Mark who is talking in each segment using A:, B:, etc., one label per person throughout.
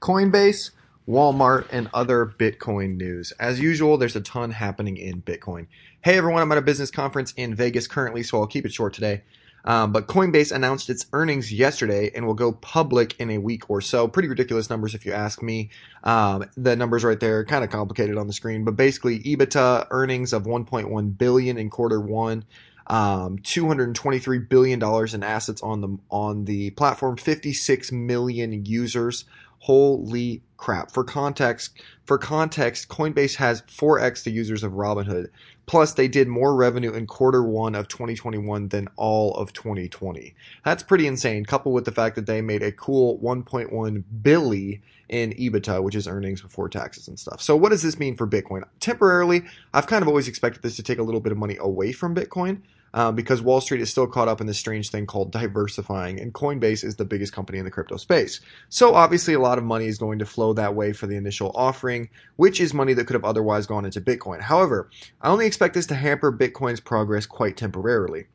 A: Coinbase, Walmart, and other Bitcoin news. As usual, there's a ton happening in Bitcoin. Hey everyone, I'm at a business conference in Vegas currently, so I'll keep it short today. Um, but Coinbase announced its earnings yesterday and will go public in a week or so. Pretty ridiculous numbers if you ask me. Um, the numbers right there, kind of complicated on the screen, but basically EBITDA earnings of 1.1 billion in quarter one. Um, 223 billion dollars in assets on the on the platform, 56 million users. Holy crap! For context, for context, Coinbase has 4x the users of Robinhood. Plus, they did more revenue in quarter one of 2021 than all of 2020. That's pretty insane. Coupled with the fact that they made a cool 1.1 billion in EBITDA, which is earnings before taxes and stuff. So, what does this mean for Bitcoin? Temporarily, I've kind of always expected this to take a little bit of money away from Bitcoin um, because Wall Street is still caught up in this strange thing called diversifying, and Coinbase is the biggest company in the crypto space. So obviously, a lot of money is going to flow that way for the initial offering, which is money that could have otherwise gone into Bitcoin. However, I only expect this to hamper Bitcoin's progress quite temporarily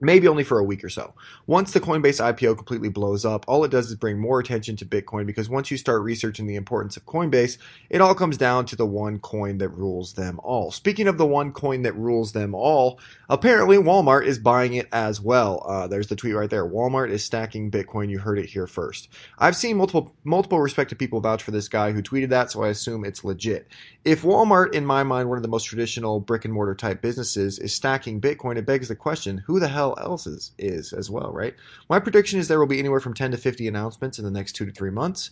A: maybe only for a week or so. Once the Coinbase IPO completely blows up, all it does is bring more attention to Bitcoin because once you start researching the importance of Coinbase, it all comes down to the one coin that rules them all. Speaking of the one coin that rules them all, apparently Walmart is buying it as well. Uh, there's the tweet right there. Walmart is stacking Bitcoin. You heard it here first. I've seen multiple multiple respected people vouch for this guy who tweeted that, so I assume it's legit. If Walmart, in my mind, one of the most traditional brick and mortar type businesses, is stacking Bitcoin, it begs the question: Who the hell else is, is as well, right? My prediction is there will be anywhere from 10 to 50 announcements in the next two to three months.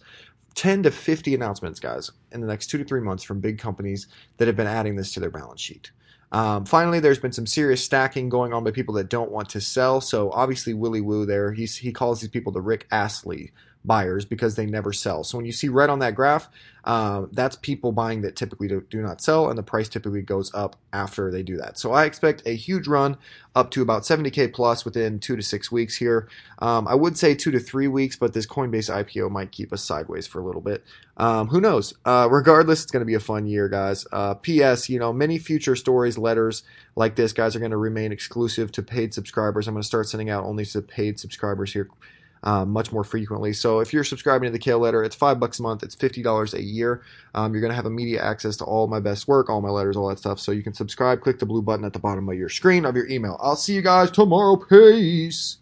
A: 10 to 50 announcements, guys, in the next two to three months from big companies that have been adding this to their balance sheet. Um, finally, there's been some serious stacking going on by people that don't want to sell. So obviously, Willy Woo there, he's, he calls these people the Rick Astley buyers because they never sell. So when you see red on that graph, uh, that's people buying that typically do, do, not sell, and the price typically goes up after they do that. So I expect a huge run up to about 70k plus within two to six weeks here. Um, I would say two to three weeks, but this Coinbase IPO might keep us sideways for a little bit. Um, who knows? Uh, regardless, it's going to be a fun year, guys. Uh, P.S. You know, many future stories, letters like this, guys, are going to remain exclusive to paid subscribers. I'm going to start sending out only to paid subscribers here um, much more frequently. So if you're subscribing to the Kale letter, it's five bucks a month. It's fifty dollars a year. Um, you're gonna have immediate access to all my best work, all my letters, all that stuff. So you can subscribe. Click the blue button at the bottom of your screen of your email. I'll see you guys tomorrow. Peace.